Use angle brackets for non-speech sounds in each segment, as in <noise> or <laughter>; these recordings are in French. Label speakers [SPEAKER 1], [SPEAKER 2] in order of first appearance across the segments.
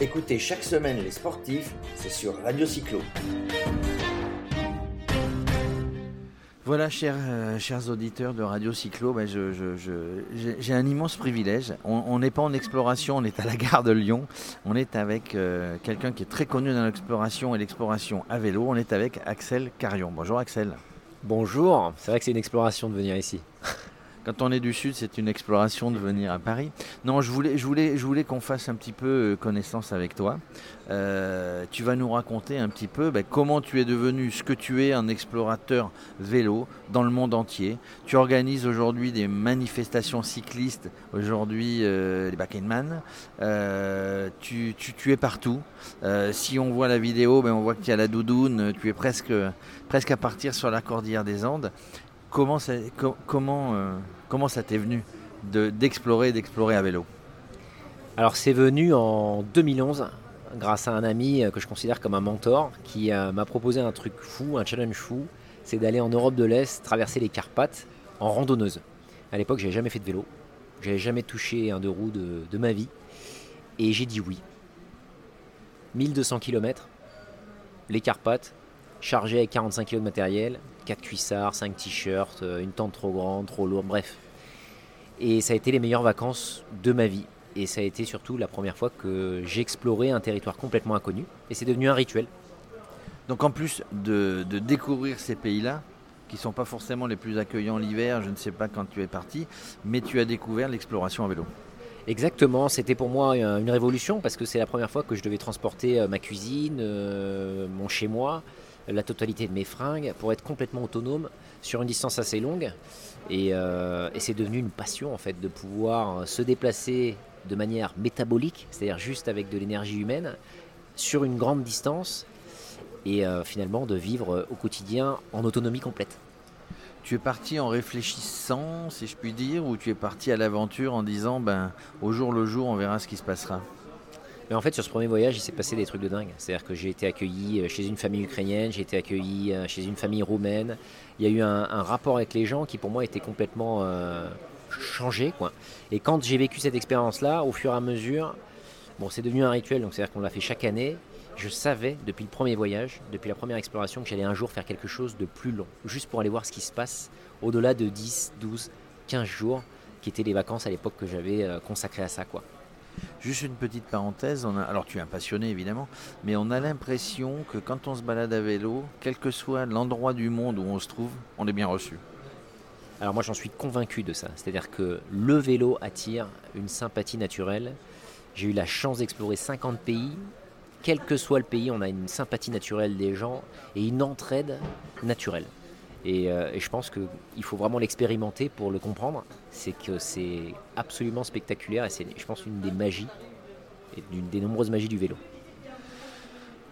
[SPEAKER 1] Écoutez chaque semaine les sportifs, c'est sur Radio Cyclo. Voilà, chers, euh, chers auditeurs de Radio Cyclo, ben, je- je- je- j'ai un immense privilège. On n'est pas en exploration, on est à la gare de Lyon. On est avec euh, quelqu'un qui est très connu dans l'exploration et l'exploration à vélo. On est avec Axel Carion. Bonjour Axel.
[SPEAKER 2] Bonjour, c'est vrai que c'est une exploration de venir ici.
[SPEAKER 1] Quand on est du Sud, c'est une exploration de venir à Paris. Non, je voulais, je voulais, je voulais qu'on fasse un petit peu euh, connaissance avec toi. Euh, tu vas nous raconter un petit peu ben, comment tu es devenu ce que tu es, un explorateur vélo dans le monde entier. Tu organises aujourd'hui des manifestations cyclistes, aujourd'hui euh, les Back-in-Man. Euh, tu, tu- es partout. Si on voit la vidéo, ben, on voit que tu as la doudoune, tu es presque, presque à partir sur la cordillère des Andes. Euh, comment ça t'est venu de- d'explorer, d'explorer à vélo?
[SPEAKER 2] Alors c'est venu en 2011 grâce à un ami euh, que je considère comme un mentor qui euh, m'a proposé un truc fou, un challenge fou, c'est d'aller en Europe de l'Est traverser les Carpates en randonneuse. À l'époque j'avais jamais fait de vélo, j'avais jamais touché un deux roues de, de ma vie et j'ai dit oui. 1200 km, les Carpates, chargé avec 45 kg de matériel, 4 cuissards, 5 t-shirts, euh, une tente trop grande, trop lourde, bref. Et ça a été les meilleures vacances de ma vie. Et ça a été surtout la première fois que j'ai exploré un territoire complètement inconnu. Et c'est devenu un rituel.
[SPEAKER 1] Donc en plus de, de découvrir ces pays-là, qui sont pas forcément les plus accueillants l'hiver, je ne sais pas quand tu es parti, mais tu as découvert l'exploration à vélo.
[SPEAKER 2] Exactement, c'était pour moi euh, une révolution parce que c'est la première fois que je devais transporter euh, ma cuisine, mon chez-moi, la totalité de mes fringues pour être complètement autonome sur une distance assez longue. Et, euh, c'est devenu une passion en fait de pouvoir euh, se déplacer de manière métabolique, c'est-à-dire juste avec de l'énergie humaine, sur une grande distance et euh, finalement de vivre au quotidien en autonomie complète.
[SPEAKER 1] Tu es parti en réfléchissant, si je puis dire, ou tu es parti à l'aventure en disant, ben, au jour le jour, on verra ce qui se passera?
[SPEAKER 2] Mais en fait, sur ce premier voyage, il s'est passé des trucs de dingue. C'est-à-dire que j'ai été accueilli euh, chez une famille ukrainienne, j'ai été accueilli euh, chez une famille roumaine. Il y a eu un, rapport avec les gens qui, pour moi, était complètement euh, changé. Et quand j'ai vécu cette expérience-là, au fur et à mesure, bon, c'est devenu un rituel, donc c'est-à-dire qu'on l'a fait chaque année. Je savais depuis le premier voyage, depuis la première exploration, que j'allais un jour faire quelque chose de plus long, juste pour aller voir ce qui se passe au-delà de 10, 12, 15 jours, qui étaient les vacances à l'époque que j'avais consacrées à ça.
[SPEAKER 1] Juste une petite parenthèse, alors tu es un passionné évidemment, mais on a l'impression que quand on se balade à vélo, quel que soit l'endroit du monde où on se trouve, on est bien reçu.
[SPEAKER 2] Alors moi j'en suis convaincu de ça, c'est-à-dire que le vélo attire une sympathie naturelle. J'ai eu la chance d'explorer 50 pays. Quel que soit le pays, on a une sympathie naturelle des gens et une entraide naturelle. Et, euh, et je pense qu'il faut vraiment l'expérimenter pour le comprendre. C'est que c'est absolument spectaculaire et c'est, je pense, une des magies, et d'une des nombreuses magies du vélo.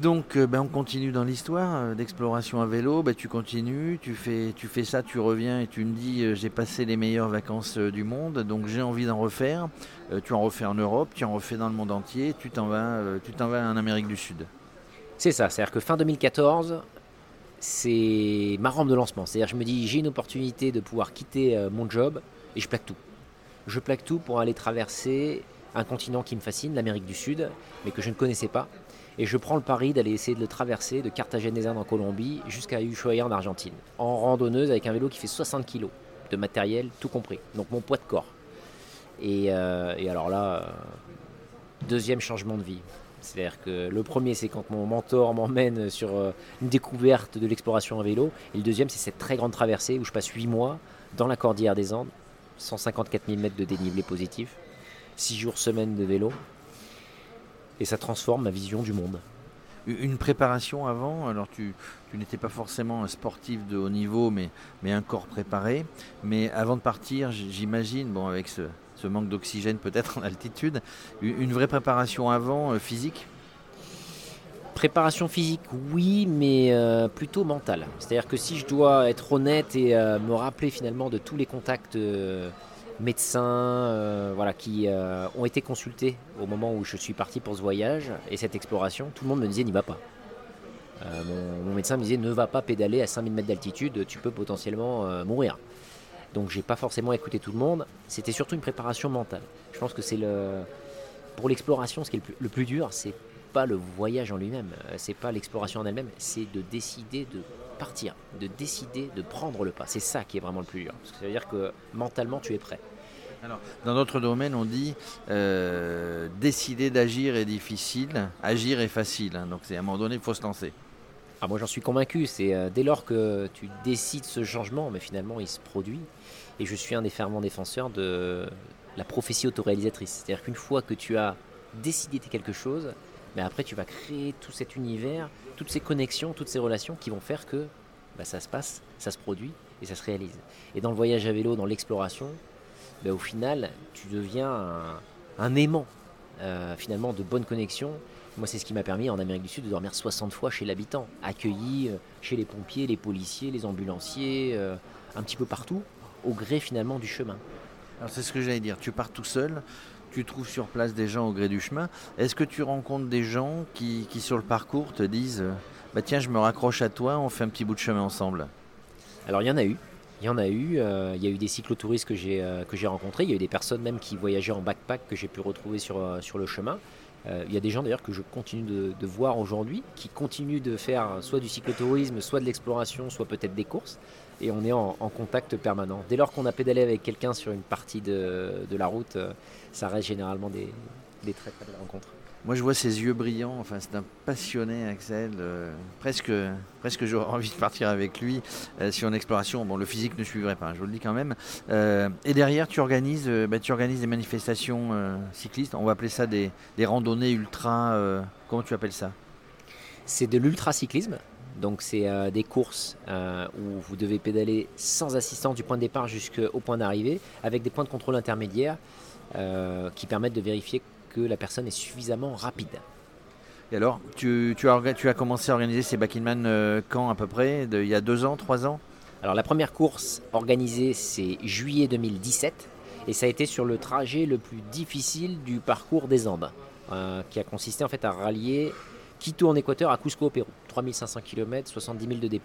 [SPEAKER 1] Donc euh, ben, on continue dans l'histoire euh, d'exploration à vélo, ben, tu continues, tu fais, tu fais ça, tu reviens et tu me dis euh, j'ai passé les meilleures vacances du monde, donc j'ai envie d'en refaire. Tu en refais en Europe, tu en refais dans le monde entier, tu t'en vas, tu t'en vas en Amérique du Sud.
[SPEAKER 2] C'est ça, c'est-à-dire que fin 2014, c'est ma rampe de lancement. C'est-à-dire je me dis j'ai une opportunité de pouvoir quitter euh, mon job et je plaque tout. Je plaque tout pour aller traverser un continent qui me fascine, l'Amérique du Sud, mais que je ne connaissais pas. Et je prends le pari d'aller essayer de le traverser de Cartagena des Indes en Colombie jusqu'à Ushuaia en Argentine, en randonneuse avec un vélo qui fait 60 kg de matériel, tout compris. Donc mon poids de corps. Et, euh, alors là, euh, deuxième changement de vie. C'est-à-dire que le premier, c'est quand mon mentor m'emmène sur euh, une découverte de l'exploration à vélo. Et le deuxième, c'est cette très grande traversée où je passe 8 mois dans la cordillère des Andes, 154 000 mètres de dénivelé positif, 6 jours semaine de vélo. Et ça transforme ma vision du monde.
[SPEAKER 1] Une préparation avant, alors tu, tu n'étais pas forcément un sportif de haut niveau, mais, mais un corps préparé. Mais avant de partir, j'imagine, bon, avec ce, ce manque d'oxygène peut-être en altitude, une vraie préparation avant euh, physique?
[SPEAKER 2] Préparation physique, oui, mais euh, plutôt mentale. C'est-à-dire que si je dois être honnête et euh, me rappeler finalement de tous les contacts médecins voilà, qui ont été consultés au moment où je suis parti pour ce voyage et cette exploration, tout le monde me disait n'y va pas. Mon, mon médecin me disait ne va pas pédaler à 5000 mètres d'altitude, tu peux potentiellement mourir. Donc j'ai pas forcément écouté tout le monde, c'était surtout une préparation mentale. Je pense que c'est le, pour l'exploration, ce qui est le plus, dur, c'est pas le voyage en lui-même, euh, c'est pas l'exploration en elle-même, c'est de décider de partir, de décider de prendre le pas. C'est ça qui est vraiment le plus dur. Parce que ça veut dire que mentalement, tu es prêt.
[SPEAKER 1] Alors, dans notre domaine, on dit euh, décider d'agir est difficile, agir est facile. Hein. donc, à un moment donné, il faut se lancer.
[SPEAKER 2] Ah, moi, j'en suis convaincu. C'est euh, dès lors que tu décides ce changement, mais finalement, il se produit. Et je suis un des fervents défenseurs de la prophétie autoréalisatrice. C'est-à-dire qu'une fois que tu as décidé quelque chose, mais après, tu vas créer tout cet univers, toutes ces connexions, toutes ces relations qui vont faire que bah, ça se passe, ça se produit et ça se réalise. Et dans le voyage à vélo, dans l'exploration, bah, au final, tu deviens un, aimant euh, finalement de bonnes connexions. Moi, c'est ce qui m'a permis en Amérique du Sud de dormir 60 fois chez l'habitant, accueilli euh, chez les pompiers, les policiers, les ambulanciers, euh, un petit peu partout, au gré finalement du chemin.
[SPEAKER 1] Alors c'est ce que j'allais dire, tu pars tout seul, tu trouves sur place des gens au gré du chemin. Est-ce que tu rencontres des gens qui, sur le parcours te disent bah tiens je me raccroche à toi, on fait un petit bout de chemin ensemble?
[SPEAKER 2] Alors il y en a eu, il y en a eu. Euh, il y a eu des cyclotouristes que j'ai euh, que j'ai rencontrés. Il y a eu des personnes même qui voyageaient en backpack que j'ai pu retrouver sur, euh, sur le chemin. Il y a des gens d'ailleurs que je continue de, voir aujourd'hui, qui continuent de faire soit du cyclotourisme, soit de l'exploration, soit peut-être des courses. Et on est en, contact permanent. Dès lors qu'on a pédalé avec quelqu'un sur une partie de, la route, ça reste généralement des, des très belles rencontres.
[SPEAKER 1] Moi, je vois ses yeux brillants. Enfin, c'est un passionné, Axel. Euh, presque, presque j'aurais <laughs> envie de partir avec lui euh, sur une exploration. Bon, le physique ne suivrait pas, je vous le dis quand même. Euh, et derrière, tu organises, bah, tu organises des manifestations cyclistes. On va appeler ça des, des randonnées ultra. comment tu appelles ça?
[SPEAKER 2] C'est de l'ultra-cyclisme. Donc, c'est des courses où vous devez pédaler sans assistance du point de départ jusqu'au point d'arrivée, avec des points de contrôle intermédiaires qui permettent de vérifier que la personne est suffisamment rapide.
[SPEAKER 1] Et alors, tu, as, tu as, commencé à organiser ces back euh, quand à peu près Il y a deux ans, trois ans?
[SPEAKER 2] Alors la première course organisée, c'est juillet 2017. Et ça a été sur le trajet le plus difficile du parcours des Andes, euh, qui a consisté en fait à rallier Quito en Équateur à Cusco au Pérou. 3500 km, 70 000 de D+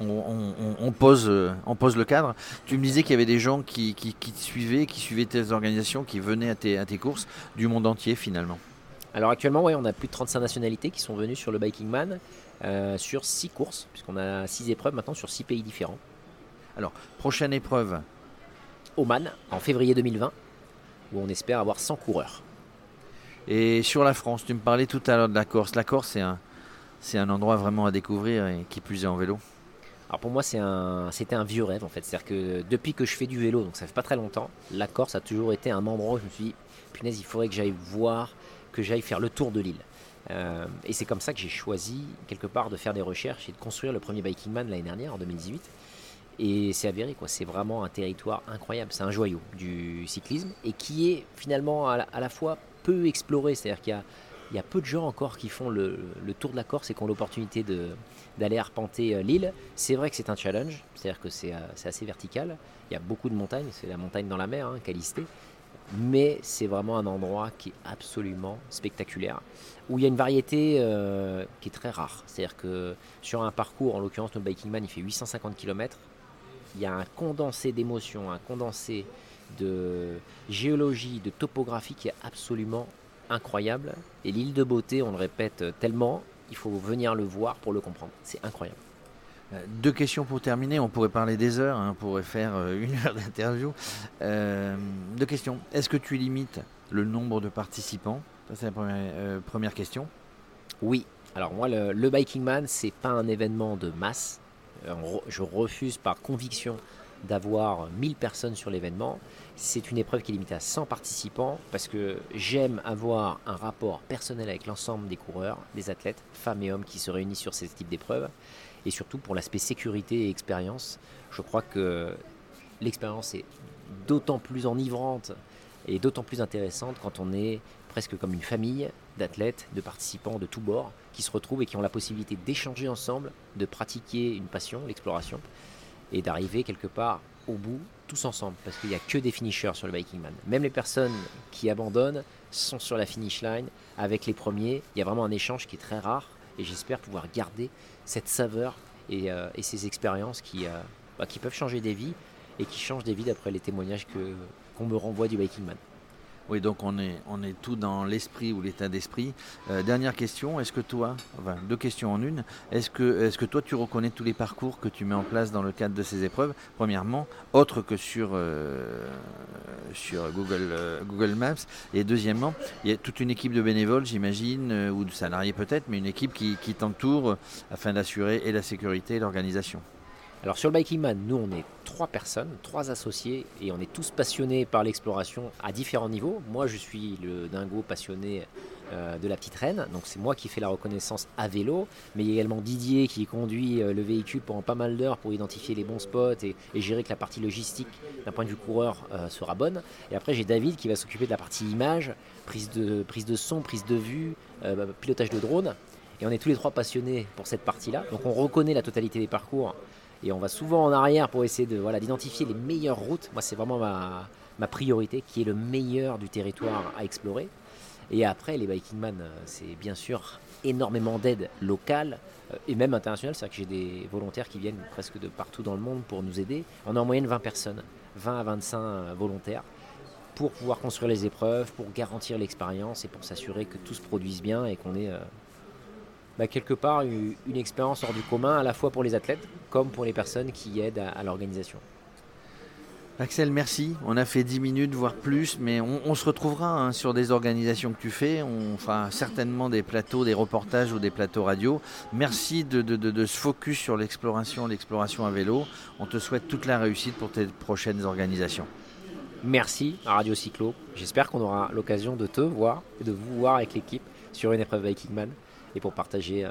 [SPEAKER 1] on, pose, euh, on pose le cadre. Tu me disais qu'il y avait des gens qui, qui, te suivaient, qui suivaient tes organisations, qui venaient à tes, à tes courses du monde entier finalement.
[SPEAKER 2] Alors actuellement, ouais, on a plus de 35 nationalités qui sont venues sur le Biking Man euh, sur 6 courses, puisqu'on a 6 épreuves maintenant sur 6 pays différents.
[SPEAKER 1] Alors, prochaine épreuve
[SPEAKER 2] Oman, en février 2020, où on espère avoir 100 coureurs.
[SPEAKER 1] Et sur la France, tu me parlais tout à l'heure de la Corse. La Corse, c'est un, c'est un endroit vraiment à découvrir et qui plus est en vélo.
[SPEAKER 2] Alors pour moi, un, c'était un vieux rêve en fait. C'est-à-dire que depuis que je fais du vélo, donc ça fait pas très longtemps, la Corse a toujours été un endroit où je me suis dit, punaise, il faudrait que j'aille voir, que j'aille faire le tour de l'île. Euh, et c'est comme ça que j'ai choisi quelque part de faire des recherches et de construire le premier Biking Man l'année dernière, en 2018. Et c'est avéré, quoi. C'est vraiment un territoire incroyable. C'est un joyau du cyclisme et qui est finalement à la, fois peu exploré. C'est-à-dire qu'il y a, il y a peu de gens encore qui font le, tour de la Corse et qui ont l'opportunité d'aller arpenter euh, l'île. C'est vrai que c'est un challenge, c'est-à-dire que euh, c'est assez vertical. Il y a beaucoup de montagnes, c'est la montagne dans la mer, hein. Mais c'est vraiment un endroit qui est absolument spectaculaire, où il y a une variété euh, qui est très rare. C'est-à-dire que sur un parcours, en l'occurrence notre Biking Man, il fait 850 km. Il y a un condensé d'émotions, un condensé de géologie, de topographie qui est absolument incroyable. Et l'île de beauté, on le répète tellement, il faut venir le voir pour le comprendre. C'est incroyable.
[SPEAKER 1] Euh, deux questions pour terminer. On pourrait parler des heures, hein, on pourrait faire euh, <laughs> une heure d'interview. Euh, deux questions. Est-ce que tu limites le nombre de participants? Ça, c'est la première, question.
[SPEAKER 2] Oui. Alors, moi, le, le Biking Man, c'est pas un événement de masse. je refuse par conviction d'avoir 1000 personnes sur l'événement. C'est une épreuve qui est limitée à 100 participants parce que j'aime avoir un rapport personnel avec l'ensemble des coureurs, des athlètes, femmes et hommes qui se réunissent sur ce type d'épreuve. Et surtout pour l'aspect sécurité et expérience, je crois que l'expérience est d'autant plus enivrante et d'autant plus intéressante quand on est presque comme une famille d'athlètes, de participants de tous bords qui se retrouvent et qui ont la possibilité d'échanger ensemble, de pratiquer une passion, l'exploration, et d'arriver quelque part au bout tous ensemble parce qu'il n'y a que des finishers sur le Biking Man. Même les personnes qui abandonnent sont sur la finish line avec les premiers. Il y a vraiment un échange qui est très rare et j'espère pouvoir garder cette saveur et, euh, ces expériences qui, euh, bah, qui peuvent changer des vies et qui changent des vies d'après les témoignages que, qu'on me renvoie du Biking Man.
[SPEAKER 1] Oui, donc on est, on est tout dans l'esprit ou l'état d'esprit. Euh, dernière question, est-ce que toi, enfin deux questions en une, est-ce que, est que toi tu reconnais tous les parcours que tu mets en place dans le cadre de ces épreuves? Premièrement, autre que sur, euh, euh, Google Maps. Et deuxièmement, il y a toute une équipe de bénévoles, j'imagine, ou de salariés peut-être, mais une équipe qui, qui t'entoure afin d'assurer et la sécurité et l'organisation.
[SPEAKER 2] Alors sur le Biking Man, nous on est trois personnes, trois associés, et on est tous passionnés par l'exploration à différents niveaux. Moi je suis le dingo passionné euh, de la petite reine, donc c'est moi qui fais la reconnaissance à vélo, mais il y a également Didier qui conduit euh, le véhicule pendant pas mal d'heures pour identifier les bons spots et, gérer que la partie logistique d'un point de vue coureur euh, sera bonne. Et après j'ai David qui va s'occuper de la partie image, prise de, prise de son, prise de vue, pilotage de drone. Et on est tous les trois passionnés pour cette partie-là. Donc on reconnaît la totalité des parcours et on va souvent en arrière pour essayer de voilà d'identifier les meilleures routes. Moi, c'est vraiment ma, ma, priorité, qui est le meilleur du territoire à explorer. Et après, les Biking Man, euh, c'est bien sûr énormément d'aide locale euh, et même internationale. C'est-à-dire que j'ai des volontaires qui viennent presque de partout dans le monde pour nous aider. On a en moyenne 20 personnes, 20 à 25 euh, volontaires pour pouvoir construire les épreuves, pour garantir l'expérience et pour s'assurer que tout se produise bien et qu'on ait bah, quelque part une, expérience hors du commun, à la fois pour les athlètes comme pour les personnes qui aident à, l'organisation.
[SPEAKER 1] Axel, merci. On a fait 10 minutes, voire plus, mais on, se retrouvera hein, sur des organisations que tu fais. On fera certainement des plateaux, des reportages ou des plateaux radio. Merci de, de se focus sur l'exploration, l'exploration à vélo. On te souhaite toute la réussite pour tes prochaines organisations.
[SPEAKER 2] Merci à Radio Cyclo. J'espère qu'on aura l'occasion de te voir et de vous voir avec l'équipe sur une épreuve Vikingman et pour partager euh,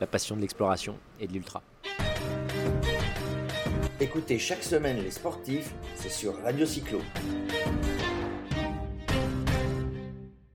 [SPEAKER 2] la passion de l'exploration et de l'ultra.
[SPEAKER 3] Écoutez chaque semaine les sportifs, c'est sur Radio Cyclo.